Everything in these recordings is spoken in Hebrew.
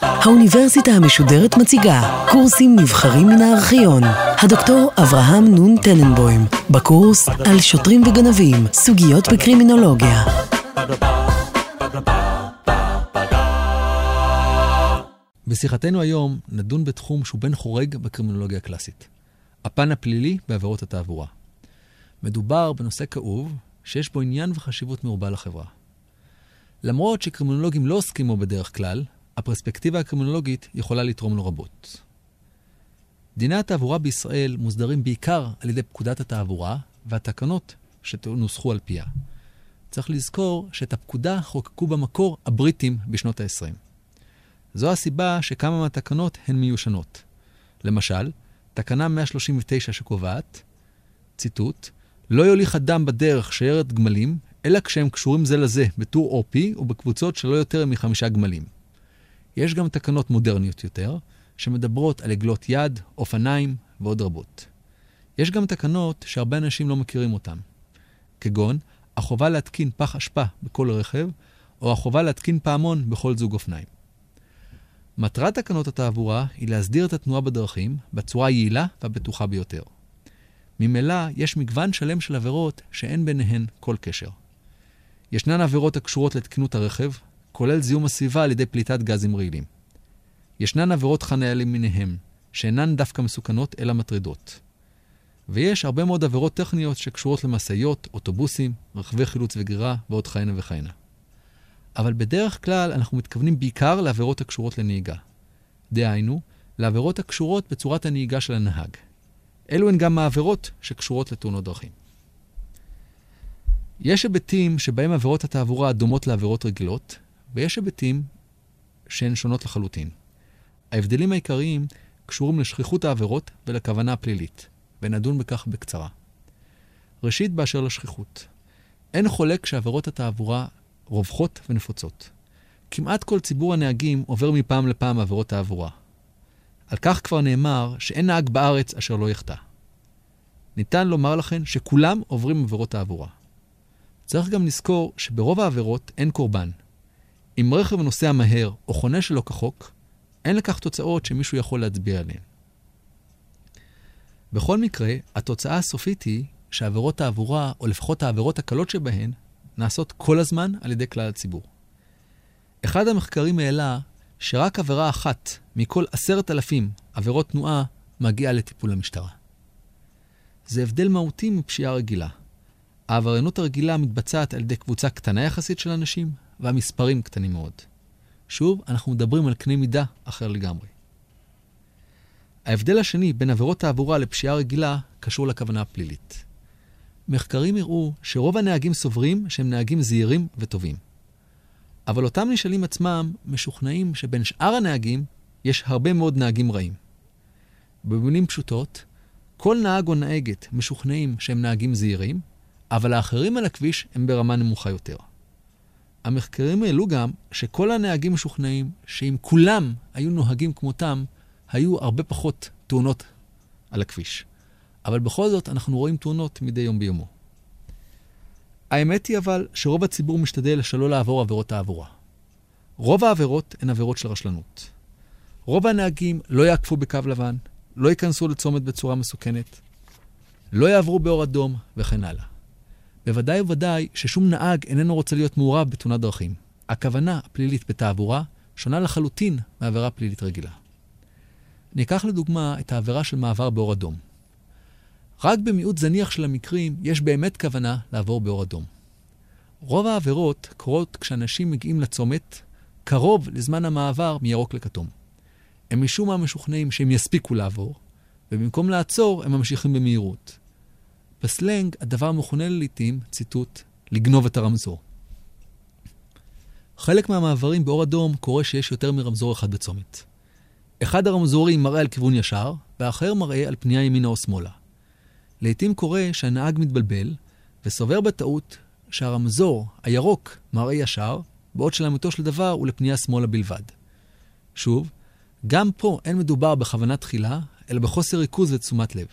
האוניברסיטה המשודרת מציגה קורסים נבחרים מן הארכיון. הדוקטור אברהם נון טננבוים, בקורס על שוטרים וגנבים, סוגיות בקרימינולוגיה. בשיחתנו היום נדון בתחום שהוא בן חורג בקרימינולוגיה הקלאסית. הפן הפלילי בעבירות התעבורה. מדובר בנושא כאוב, שיש בו עניין וחשיבות מרובה לחברה. למרות שקרימינולוגים לא עוסקים בו בדרך כלל, הפרספקטיבה הקרימינולוגית יכולה לתרום לו רבות. דיני התעבורה בישראל מוסדרים בעיקר על ידי פקודת התעבורה והתקנות שנוסחו על פיה. צריך לזכור שאת הפקודה חוקקו במקור הבריטים בשנות ה-20. זו הסיבה שכמה מהתקנות הן מיושנות. למשל, תקנה 139 שקובעת, ציטוט, לא יוליך אדם בדרך שיירת גמלים, אלא כשהם קשורים זה לזה בטור אופי ובקבוצות שלא יותר מחמישה גמלים. יש גם תקנות מודרניות יותר, שמדברות על עגלות יד, אופניים ועוד רבות. יש גם תקנות שהרבה אנשים לא מכירים אותן, כגון החובה להתקין פח אשפה בכל רכב, או החובה להתקין פעמון בכל זוג אופניים. מטרת תקנות התעבורה היא להסדיר את התנועה בדרכים בצורה היעילה והבטוחה ביותר. ממילא יש מגוון שלם של עבירות שאין ביניהן כל קשר. ישנן עבירות הקשורות לתקינות הרכב, כולל זיהום הסביבה על ידי פליטת גזים רעילים. ישנן עבירות חניה למיניהם, שאינן דווקא מסוכנות אלא מטרידות. ויש הרבה מאוד עבירות טכניות שקשורות למשאיות, אוטובוסים, רכבי חילוץ וגרירה ועוד כהנה וכהנה. אבל בדרך כלל אנחנו מתכוונים בעיקר לעבירות הקשורות לנהיגה. דהיינו, לעבירות הקשורות בצורת הנהיגה של הנהג. אלו הן גם העבירות שקשורות לתאונות דרכים. יש היבטים שבהם עבירות התעבורה דומות לעבירות רגילות, ויש היבטים שהן שונות לחלוטין. ההבדלים העיקריים קשורים לשכיחות העבירות ולכוונה הפלילית, ונדון בכך בקצרה. ראשית, באשר לשכיחות. אין חולק שעבירות התעבורה רווחות ונפוצות. כמעט כל ציבור הנהגים עובר מפעם לפעם עבירות תעבורה. על כך כבר נאמר שאין נהג בארץ אשר לא יחטא. ניתן לומר לכם שכולם עוברים עבירות תעבורה. צריך גם לזכור שברוב העבירות אין קורבן. אם רכב נוסע מהר או חונה שלא כחוק, אין לכך תוצאות שמישהו יכול להצביע עליהן. בכל מקרה, התוצאה הסופית היא שעבירות תעבורה, או לפחות העבירות הקלות שבהן, נעשות כל הזמן על ידי כלל הציבור. אחד המחקרים העלה שרק עבירה אחת מכל עשרת אלפים עבירות תנועה מגיעה לטיפול המשטרה. זה הבדל מהותי מפשיעה רגילה. העבריינות הרגילה מתבצעת על ידי קבוצה קטנה יחסית של אנשים, והמספרים קטנים מאוד. שוב, אנחנו מדברים על קנה מידה אחר לגמרי. ההבדל השני בין עבירות תעבורה לפשיעה רגילה קשור לכוונה הפלילית. מחקרים הראו שרוב הנהגים סוברים שהם נהגים זהירים וטובים. אבל אותם נשאלים עצמם משוכנעים שבין שאר הנהגים יש הרבה מאוד נהגים רעים. במילים פשוטות, כל נהג או נהגת משוכנעים שהם נהגים זהירים, אבל האחרים על הכביש הם ברמה נמוכה יותר. המחקרים העלו גם שכל הנהגים משוכנעים שאם כולם היו נוהגים כמותם, היו הרבה פחות תאונות על הכביש. אבל בכל זאת אנחנו רואים תאונות מדי יום ביומו. האמת היא אבל שרוב הציבור משתדל שלא לעבור עבירות תעבורה. רוב העבירות הן עבירות של רשלנות. רוב הנהגים לא יעקפו בקו לבן, לא ייכנסו לצומת בצורה מסוכנת, לא יעברו באור אדום וכן הלאה. בוודאי ובוודאי ששום נהג איננו רוצה להיות מעורב בתאונת דרכים. הכוונה הפלילית בתעבורה שונה לחלוטין מעבירה פלילית רגילה. ניקח לדוגמה את העבירה של מעבר באור אדום. רק במיעוט זניח של המקרים יש באמת כוונה לעבור באור אדום. רוב העבירות קורות כשאנשים מגיעים לצומת קרוב לזמן המעבר מירוק לכתום. הם משום מה משוכנעים שהם יספיקו לעבור, ובמקום לעצור הם ממשיכים במהירות. בסלנג הדבר מכונה לעיתים, ציטוט, לגנוב את הרמזור. חלק מהמעברים באור אדום קורה שיש יותר מרמזור אחד בצומת. אחד הרמזורים מראה על כיוון ישר, והאחר מראה על פנייה ימינה או שמאלה. לעתים קורה שהנהג מתבלבל וסובר בטעות שהרמזור, הירוק, מראה ישר, בעוד שלאמיתו של דבר הוא לפנייה שמאלה בלבד. שוב, גם פה אין מדובר בכוונה תחילה, אלא בחוסר ריכוז ותשומת לב.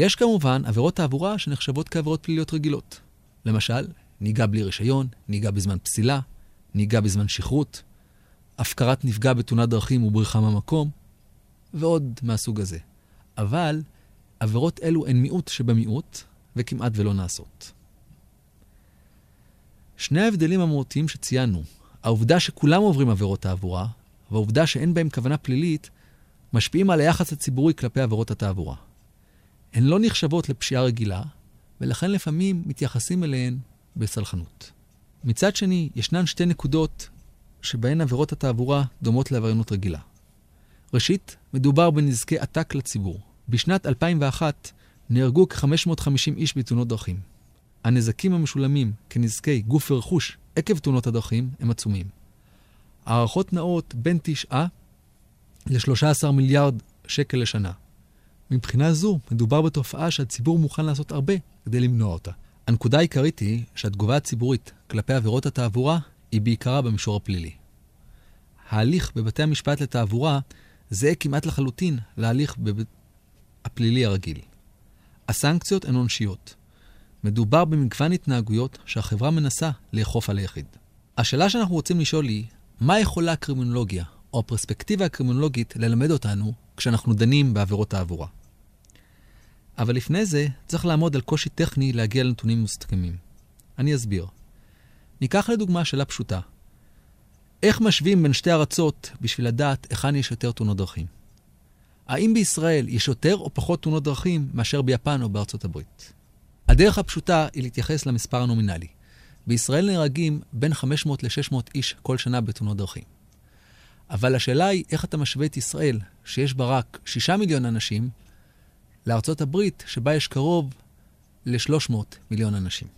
יש כמובן עבירות תעבורה שנחשבות כעבירות פליליות רגילות. למשל, נהיגה בלי רישיון, נהיגה בזמן פסילה, נהיגה בזמן שכרות. הפקרת נפגע בתאונת דרכים ובריחה מהמקום, ועוד מהסוג הזה. אבל עבירות אלו הן מיעוט שבמיעוט, וכמעט ולא נעשות. שני ההבדלים המהותיים שציינו, העובדה שכולם עוברים עבירות תעבורה, והעובדה שאין בהם כוונה פלילית, משפיעים על היחס הציבורי כלפי עבירות התעבורה. הן לא נחשבות לפשיעה רגילה, ולכן לפעמים מתייחסים אליהן בסלחנות. מצד שני, ישנן שתי נקודות שבהן עבירות התעבורה דומות לעבריינות רגילה. ראשית, מדובר בנזקי עתק לציבור. בשנת 2001 נהרגו כ-550 איש בתאונות דרכים. הנזקים המשולמים כנזקי גוף ורכוש עקב תאונות הדרכים הם עצומים. הערכות נעות בין 9 ל-13 מיליארד שקל לשנה. מבחינה זו, מדובר בתופעה שהציבור מוכן לעשות הרבה כדי למנוע אותה. הנקודה העיקרית היא שהתגובה הציבורית כלפי עבירות התעבורה היא בעיקרה במישור הפלילי. ההליך בבתי המשפט לתעבורה זהה כמעט לחלוטין להליך בב... הפלילי הרגיל. הסנקציות הן עונשיות. מדובר במגוון התנהגויות שהחברה מנסה לאכוף על היחיד. השאלה שאנחנו רוצים לשאול היא, מה יכולה הקרימינולוגיה, או הפרספקטיבה הקרימינולוגית, ללמד אותנו כשאנחנו דנים בעבירות תעבורה? אבל לפני זה, צריך לעמוד על קושי טכני להגיע לנתונים מוסכמים. אני אסביר. ניקח לדוגמה שאלה פשוטה. איך משווים בין שתי ארצות בשביל לדעת היכן יש יותר תאונות דרכים? האם בישראל יש יותר או פחות תאונות דרכים מאשר ביפן או בארצות הברית? הדרך הפשוטה היא להתייחס למספר הנומינלי. בישראל נהרגים בין 500 ל-600 איש כל שנה בתאונות דרכים. אבל השאלה היא איך אתה משווה את ישראל, שיש בה רק 6 מיליון אנשים, לארצות הברית, שבה יש קרוב ל-300 מיליון אנשים.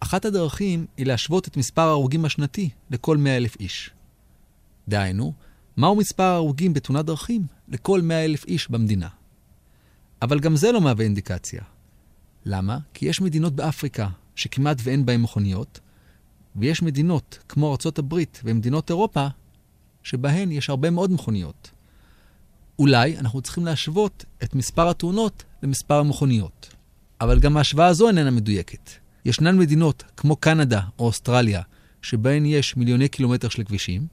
אחת הדרכים היא להשוות את מספר ההרוגים השנתי לכל 100 אלף איש. דהיינו, מהו מספר ההרוגים בתאונת דרכים לכל 100 אלף איש במדינה. אבל גם זה לא מהווה אינדיקציה. למה? כי יש מדינות באפריקה שכמעט ואין בהן מכוניות, ויש מדינות כמו ארצות הברית ומדינות אירופה שבהן יש הרבה מאוד מכוניות. אולי אנחנו צריכים להשוות את מספר התאונות למספר המכוניות. אבל גם ההשוואה הזו איננה מדויקת. ישנן מדינות כמו קנדה או אוסטרליה, שבהן יש מיליוני קילומטר של כבישים,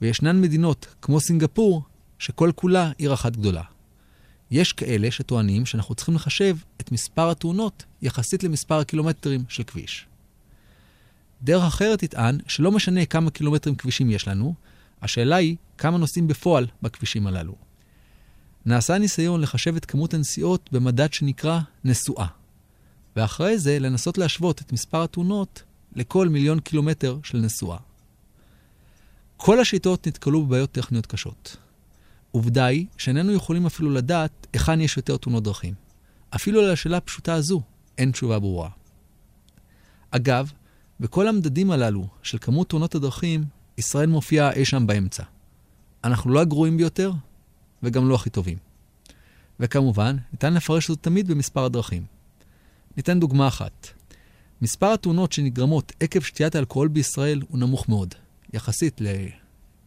וישנן מדינות כמו סינגפור, שכל כולה עיר אחת גדולה. יש כאלה שטוענים שאנחנו צריכים לחשב את מספר התאונות יחסית למספר הקילומטרים של כביש. דרך אחרת תטען שלא משנה כמה קילומטרים כבישים יש לנו, השאלה היא כמה נוסעים בפועל בכבישים הללו. נעשה ניסיון לחשב את כמות הנסיעות במדד שנקרא נסועה, ואחרי זה לנסות להשוות את מספר התאונות לכל מיליון קילומטר של נסועה. כל השיטות נתקלו בבעיות טכניות קשות. עובדה היא שאיננו יכולים אפילו לדעת היכן יש יותר תאונות דרכים. אפילו על השאלה הפשוטה הזו אין תשובה ברורה. אגב, בכל המדדים הללו של כמות תאונות הדרכים, ישראל מופיעה אי שם באמצע. אנחנו לא הגרועים ביותר, וגם לא הכי טובים. וכמובן, ניתן לפרש זאת תמיד במספר הדרכים. ניתן דוגמה אחת. מספר התאונות שנגרמות עקב שתיית האלכוהול בישראל הוא נמוך מאוד, יחסית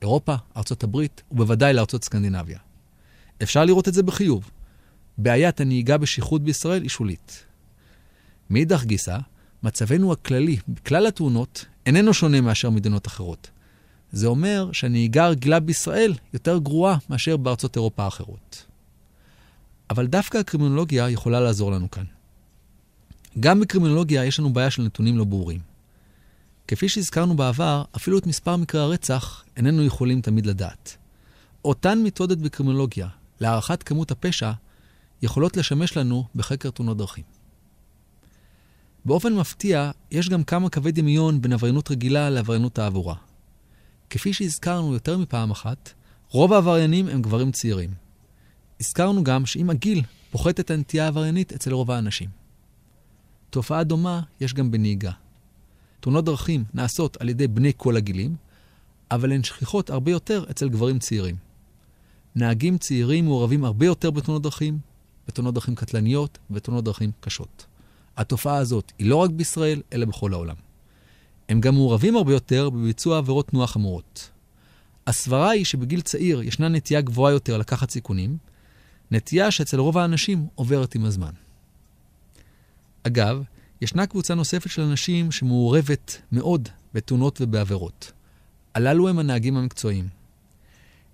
לאירופה, ארצות הברית ובוודאי לארצות סקנדינביה. אפשר לראות את זה בחיוב. בעיית הנהיגה בשכרות בישראל היא שולית. מאידך גיסא, מצבנו הכללי בכלל התאונות איננו שונה מאשר מדינות אחרות. זה אומר שהנהיגה הרגילה בישראל יותר גרועה מאשר בארצות אירופה האחרות. אבל דווקא הקרימינולוגיה יכולה לעזור לנו כאן. גם בקרימינולוגיה יש לנו בעיה של נתונים לא ברורים. כפי שהזכרנו בעבר, אפילו את מספר מקרי הרצח איננו יכולים תמיד לדעת. אותן מתודות בקרימינולוגיה להערכת כמות הפשע יכולות לשמש לנו בחקר תאונות דרכים. באופן מפתיע, יש גם כמה קווי דמיון בין עבריינות רגילה לעבריינות תעבורה. כפי שהזכרנו יותר מפעם אחת, רוב העבריינים הם גברים צעירים. הזכרנו גם שעם הגיל פוחתת הנטייה העבריינית אצל רוב האנשים. תופעה דומה יש גם בנהיגה. תאונות דרכים נעשות על ידי בני כל הגילים, אבל הן שכיחות הרבה יותר אצל גברים צעירים. נהגים צעירים מעורבים הרבה יותר בתאונות דרכים, בתאונות דרכים קטלניות ותאונות דרכים קשות. התופעה הזאת היא לא רק בישראל, אלא בכל העולם. הם גם מעורבים הרבה יותר בביצוע עבירות תנועה חמורות. הסברה היא שבגיל צעיר ישנה נטייה גבוהה יותר לקחת סיכונים, נטייה שאצל רוב האנשים עוברת עם הזמן. אגב, ישנה קבוצה נוספת של אנשים שמעורבת מאוד בתאונות ובעבירות. הללו הם הנהגים המקצועיים.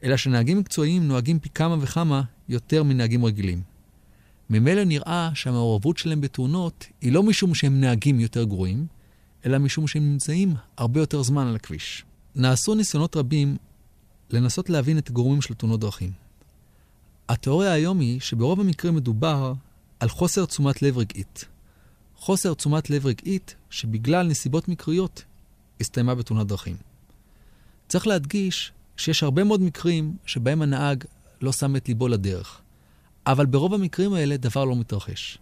אלא שנהגים מקצועיים נוהגים פי כמה וכמה יותר מנהגים רגילים. ממילא נראה שהמעורבות שלהם בתאונות היא לא משום שהם נהגים יותר גרועים, אלא משום שהם נמצאים הרבה יותר זמן על הכביש. נעשו ניסיונות רבים לנסות להבין את הגורמים של תאונות דרכים. התיאוריה היום היא שברוב המקרים מדובר על חוסר תשומת לב רגעית. חוסר תשומת לב רגעית שבגלל נסיבות מקריות הסתיימה בתאונת דרכים. צריך להדגיש שיש הרבה מאוד מקרים שבהם הנהג לא שם את ליבו לדרך, אבל ברוב המקרים האלה דבר לא מתרחש.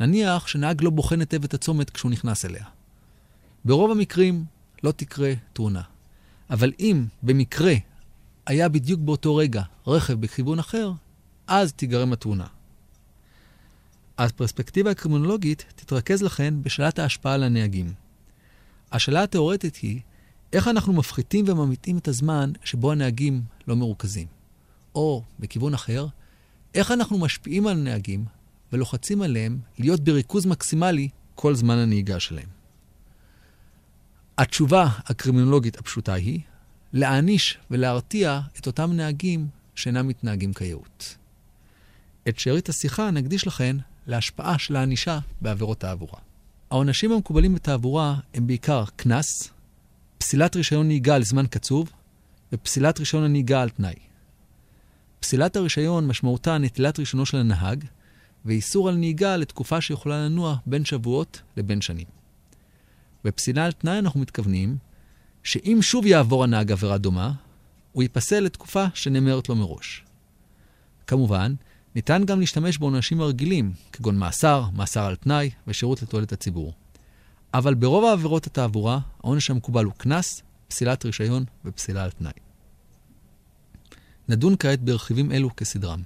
נניח שנהג לא בוחן היטב את הצומת כשהוא נכנס אליה. ברוב המקרים לא תקרה תאונה. אבל אם במקרה היה בדיוק באותו רגע רכב בכיוון אחר, אז תיגרם התאונה. הפרספקטיבה הקרימינולוגית תתרכז לכן בשאלת ההשפעה על הנהגים. השאלה התאורטית היא, איך אנחנו מפחיתים וממיתים את הזמן שבו הנהגים לא מרוכזים? או, בכיוון אחר, איך אנחנו משפיעים על הנהגים ולוחצים עליהם להיות בריכוז מקסימלי כל זמן הנהיגה שלהם? התשובה הקרימינולוגית הפשוטה היא להעניש ולהרתיע את אותם נהגים שאינם מתנהגים כיאות. את שארית השיחה נקדיש לכן להשפעה של הענישה בעבירות תעבורה. העונשים המקובלים בתעבורה הם בעיקר קנס, פסילת רישיון נהיגה על זמן קצוב ופסילת רישיון הנהיגה על תנאי. פסילת הרישיון משמעותה נטילת רישיונו של הנהג ואיסור על נהיגה לתקופה שיכולה לנוע בין שבועות לבין שנים. בפסילה על תנאי אנחנו מתכוונים שאם שוב יעבור הנהג עבירה דומה, הוא ייפסל לתקופה שנאמרת לו מראש. כמובן, ניתן גם להשתמש בעונשים הרגילים, כגון מאסר, מאסר על תנאי ושירות לתועלת הציבור. אבל ברוב העבירות התעבורה, העונש המקובל הוא קנס, פסילת רישיון ופסילה על תנאי. נדון כעת ברכיבים אלו כסדרם.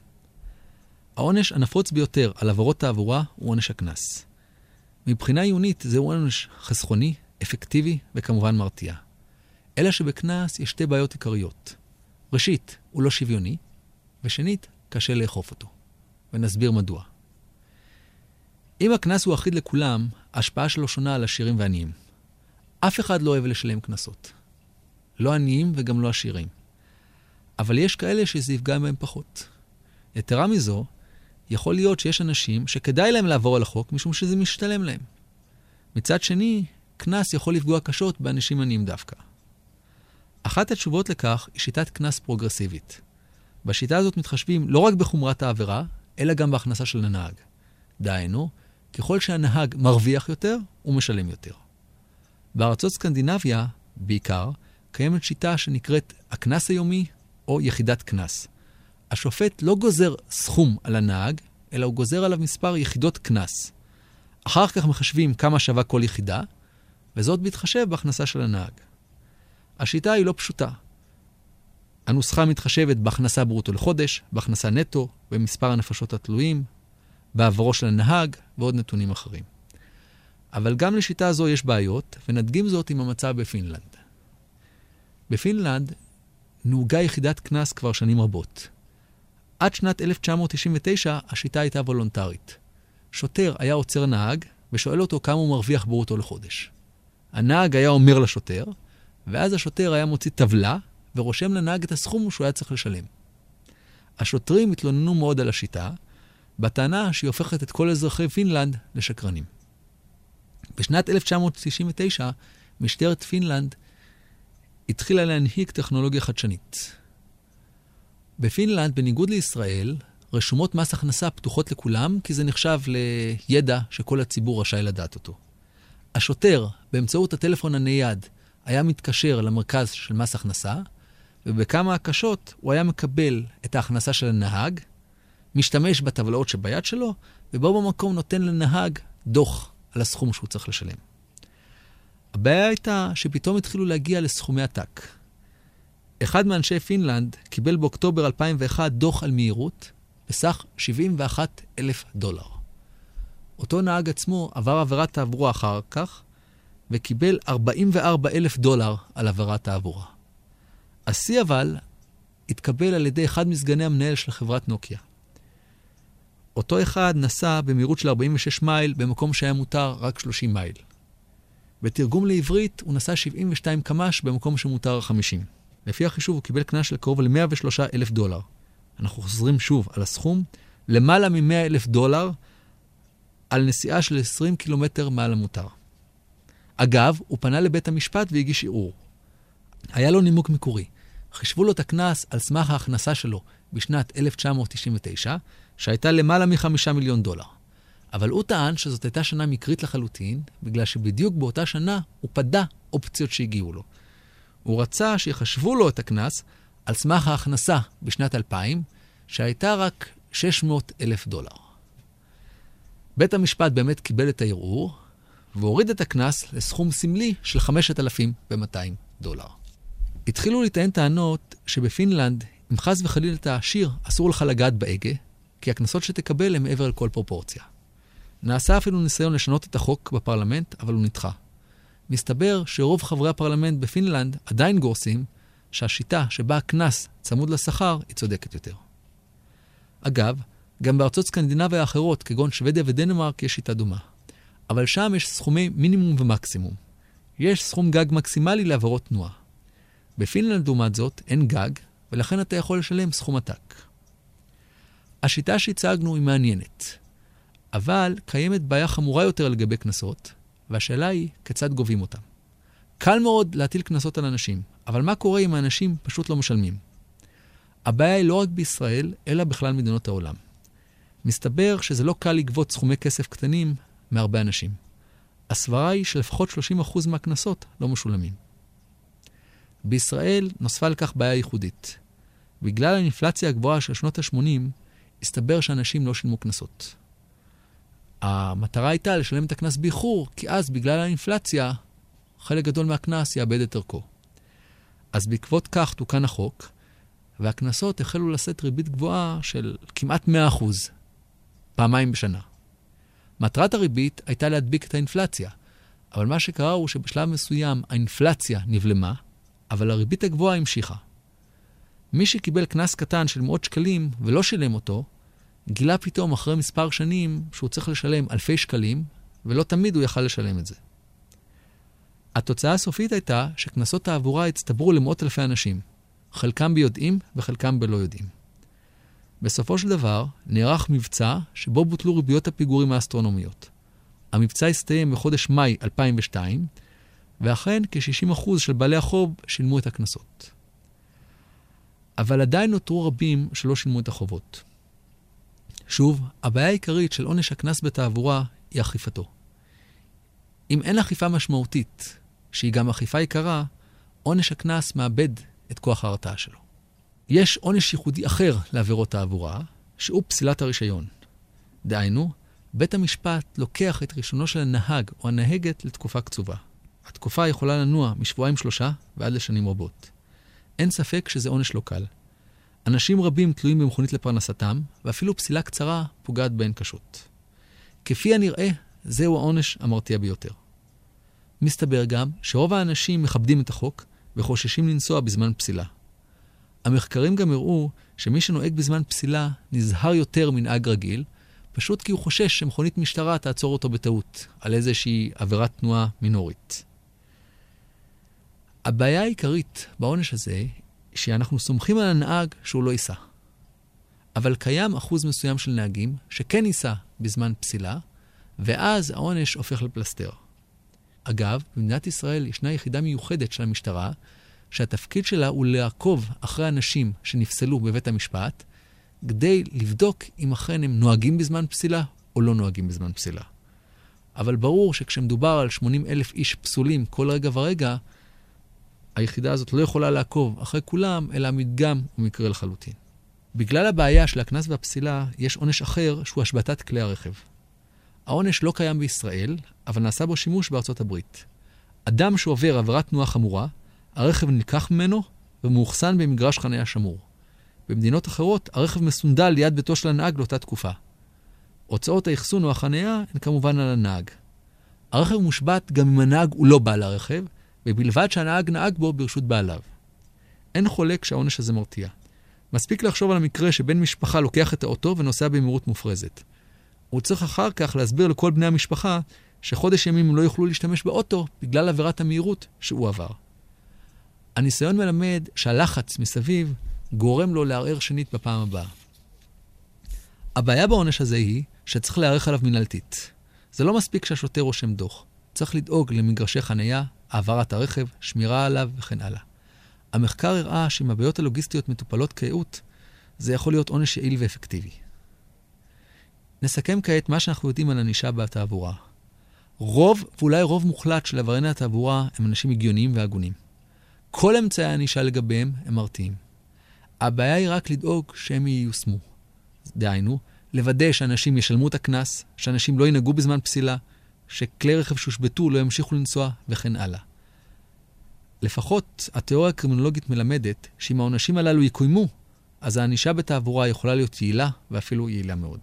העונש הנפוץ ביותר על עבירות תעבורה הוא עונש הקנס. מבחינה עיונית זהו עונש חסכוני, אפקטיבי וכמובן מרתיע. אלא שבקנס יש שתי בעיות עיקריות. ראשית, הוא לא שוויוני, ושנית, קשה לאכוף אותו. ונסביר מדוע. אם הקנס הוא אחיד לכולם, ההשפעה שלו שונה על עשירים ועניים. אף אחד לא אוהב לשלם קנסות. לא עניים וגם לא עשירים. אבל יש כאלה שזה יפגע בהם פחות. יתרה מזו, יכול להיות שיש אנשים שכדאי להם לעבור על החוק משום שזה משתלם להם. מצד שני, קנס יכול לפגוע קשות באנשים עניים דווקא. אחת התשובות לכך היא שיטת קנס פרוגרסיבית. בשיטה הזאת מתחשבים לא רק בחומרת העבירה, אלא גם בהכנסה של הנהג. דהיינו, ככל שהנהג מרוויח יותר, הוא משלם יותר. בארצות סקנדינביה, בעיקר, קיימת שיטה שנקראת הקנס היומי או יחידת קנס. השופט לא גוזר סכום על הנהג, אלא הוא גוזר עליו מספר יחידות קנס. אחר כך מחשבים כמה שווה כל יחידה, וזאת בהתחשב בהכנסה של הנהג. השיטה היא לא פשוטה. הנוסחה מתחשבת בהכנסה ברוטו לחודש, בהכנסה נטו, במספר הנפשות התלויים, בעברו של הנהג ועוד נתונים אחרים. אבל גם לשיטה זו יש בעיות, ונדגים זאת עם המצב בפינלנד. בפינלנד נהוגה יחידת קנס כבר שנים רבות. עד שנת 1999 השיטה הייתה וולונטרית. שוטר היה עוצר נהג ושואל אותו כמה הוא מרוויח ברוטו לחודש. הנהג היה אומר לשוטר, ואז השוטר היה מוציא טבלה ורושם לנהג את הסכום שהוא היה צריך לשלם. השוטרים התלוננו מאוד על השיטה, בטענה שהיא הופכת את כל אזרחי פינלנד לשקרנים. בשנת 1999 משטרת פינלנד התחילה להנהיג טכנולוגיה חדשנית. בפינלנד, בניגוד לישראל, רשומות מס הכנסה פתוחות לכולם, כי זה נחשב לידע שכל הציבור רשאי לדעת אותו. השוטר, באמצעות הטלפון הנייד, היה מתקשר למרכז של מס הכנסה, ובכמה הקשות הוא היה מקבל את ההכנסה של הנהג, משתמש בטבלאות שביד שלו, ובו במקום נותן לנהג דוח על הסכום שהוא צריך לשלם. הבעיה הייתה שפתאום התחילו להגיע לסכומי עתק. אחד מאנשי פינלנד קיבל באוקטובר 2001 דוח על מהירות בסך 71 אלף דולר. אותו נהג עצמו עבר עבירת תעבורה אחר כך, וקיבל 44 אלף דולר על עבירת תעבורה. השיא אבל התקבל על ידי אחד מסגני המנהל של חברת נוקיה. אותו אחד נסע במהירות של 46 מייל במקום שהיה מותר רק 30 מייל. בתרגום לעברית הוא נסע 72 קמ"ש במקום שמותר 50. לפי החישוב הוא קיבל קנס של קרוב ל-103 אלף דולר. אנחנו חוזרים שוב על הסכום, למעלה מ-100 אלף דולר על נסיעה של 20 קילומטר מעל המותר. אגב, הוא פנה לבית המשפט והגיש ערעור. היה לו נימוק מקורי. חישבו לו את הקנס על סמך ההכנסה שלו בשנת 1999, שהייתה למעלה מחמישה מיליון דולר. אבל הוא טען שזאת הייתה שנה מקרית לחלוטין, בגלל שבדיוק באותה שנה הוא פדה אופציות שהגיעו לו. הוא רצה שיחשבו לו את הקנס על סמך ההכנסה בשנת 2000, שהייתה רק 600 אלף דולר. בית המשפט באמת קיבל את הערעור, והוריד את הקנס לסכום סמלי של 5,200 דולר. התחילו לטען טענות שבפינלנד, אם חס וחלילה אתה עשיר, אסור לך לגעת בהגה, כי הקנסות שתקבל הם מעבר לכל פרופורציה. נעשה אפילו ניסיון לשנות את החוק בפרלמנט, אבל הוא נדחה. מסתבר שרוב חברי הפרלמנט בפינלנד עדיין גורסים שהשיטה שבה הקנס צמוד לשכר היא צודקת יותר. אגב, גם בארצות סקנדינביה האחרות, כגון שוודיה ודנמרק, יש שיטה דומה. אבל שם יש סכומי מינימום ומקסימום. יש סכום גג מקסימלי לעבירות תנועה. בפינלנד, לעומת זאת, אין גג, ולכן אתה יכול לשלם סכום עתק. השיטה שהצגנו היא מעניינת, אבל קיימת בעיה חמורה יותר לגבי קנסות, והשאלה היא כיצד גובים אותם. קל מאוד להטיל קנסות על אנשים, אבל מה קורה אם האנשים פשוט לא משלמים? הבעיה היא לא רק בישראל, אלא בכלל מדינות העולם. מסתבר שזה לא קל לגבות סכומי כסף קטנים מהרבה אנשים. הסברה היא שלפחות 30% מהקנסות לא משולמים. בישראל נוספה לכך בעיה ייחודית. בגלל האינפלציה הגבוהה של שנות ה-80, הסתבר שאנשים לא שילמו קנסות. המטרה הייתה לשלם את הקנס באיחור, כי אז בגלל האינפלציה, חלק גדול מהקנס יאבד את ערכו. אז בעקבות כך תוקן החוק, והקנסות החלו לשאת ריבית גבוהה של כמעט 100%, פעמיים בשנה. מטרת הריבית הייתה להדביק את האינפלציה, אבל מה שקרה הוא שבשלב מסוים האינפלציה נבלמה, אבל הריבית הגבוהה המשיכה. מי שקיבל קנס קטן של מאות שקלים ולא שילם אותו, גילה פתאום אחרי מספר שנים שהוא צריך לשלם אלפי שקלים, ולא תמיד הוא יכל לשלם את זה. התוצאה הסופית הייתה שקנסות תעבורה הצטברו למאות אלפי אנשים, חלקם ביודעים וחלקם בלא יודעים. בסופו של דבר, נערך מבצע שבו בוטלו ריביות הפיגורים האסטרונומיות. המבצע הסתיים בחודש מאי 2002, ואכן כ-60% של בעלי החוב שילמו את הקנסות. אבל עדיין נותרו רבים שלא שילמו את החובות. שוב, הבעיה העיקרית של עונש הקנס בתעבורה היא אכיפתו. אם אין אכיפה משמעותית, שהיא גם אכיפה יקרה, עונש הקנס מאבד את כוח ההרתעה שלו. יש עונש ייחודי אחר לעבירות תעבורה, שהוא פסילת הרישיון. דהיינו, בית המשפט לוקח את רישיונו של הנהג או הנהגת לתקופה קצובה. התקופה יכולה לנוע משבועיים שלושה ועד לשנים רבות. אין ספק שזה עונש לא קל. אנשים רבים תלויים במכונית לפרנסתם, ואפילו פסילה קצרה פוגעת בהן קשות. כפי הנראה, זהו העונש המרתיע ביותר. מסתבר גם שרוב האנשים מכבדים את החוק וחוששים לנסוע בזמן פסילה. המחקרים גם הראו שמי שנוהג בזמן פסילה נזהר יותר מנהג רגיל, פשוט כי הוא חושש שמכונית משטרה תעצור אותו בטעות, על איזושהי עבירת תנועה מינורית. הבעיה העיקרית בעונש הזה, שאנחנו סומכים על הנהג שהוא לא ייסע. אבל קיים אחוז מסוים של נהגים שכן ייסע בזמן פסילה, ואז העונש הופך לפלסטר. אגב, במדינת ישראל ישנה יחידה מיוחדת של המשטרה, שהתפקיד שלה הוא לעקוב אחרי אנשים שנפסלו בבית המשפט, כדי לבדוק אם אכן הם נוהגים בזמן פסילה או לא נוהגים בזמן פסילה. אבל ברור שכשמדובר על 80 אלף איש פסולים כל רגע ורגע, היחידה הזאת לא יכולה לעקוב אחרי כולם, אלא המדגם הוא מקרה לחלוטין. בגלל הבעיה של הקנס והפסילה, יש עונש אחר שהוא השבתת כלי הרכב. העונש לא קיים בישראל, אבל נעשה בו שימוש בארצות הברית. אדם שעובר עבירת תנועה חמורה, הרכב נלקח ממנו ומאוחסן במגרש חניה שמור. במדינות אחרות, הרכב מסונדל ליד ביתו של הנהג לאותה תקופה. הוצאות האחסון או החניה הן כמובן על הנהג. הרכב מושבת גם אם הנהג הוא לא בעל הרכב, ובלבד שהנהג נהג בו ברשות בעליו. אין חולק שהעונש הזה מרתיע. מספיק לחשוב על המקרה שבן משפחה לוקח את האוטו ונוסע במהירות מופרזת. הוא צריך אחר כך להסביר לכל בני המשפחה שחודש ימים הם לא יוכלו להשתמש באוטו בגלל עבירת המהירות שהוא עבר. הניסיון מלמד שהלחץ מסביב גורם לו לערער שנית בפעם הבאה. הבעיה בעונש הזה היא שצריך להיערך עליו מנהלתית. זה לא מספיק שהשוטר רושם דוח. צריך לדאוג למגרשי חנייה, העברת הרכב, שמירה עליו וכן הלאה. המחקר הראה שאם הבעיות הלוגיסטיות מטופלות כיאות, זה יכול להיות עונש יעיל ואפקטיבי. נסכם כעת מה שאנחנו יודעים על ענישה בתעבורה. רוב, ואולי רוב מוחלט של עברייני התעבורה הם אנשים הגיוניים והגונים. כל אמצעי הענישה לגביהם הם מרתיעים. הבעיה היא רק לדאוג שהם ייושמו. דהיינו, לוודא שאנשים ישלמו את הקנס, שאנשים לא ינהגו בזמן פסילה, שכלי רכב שהושבתו לא ימשיכו לנסוע וכן הלאה. לפחות התיאוריה הקרימינולוגית מלמדת שאם העונשים הללו יקוימו, אז הענישה בתעבורה יכולה להיות יעילה ואפילו יעילה מאוד.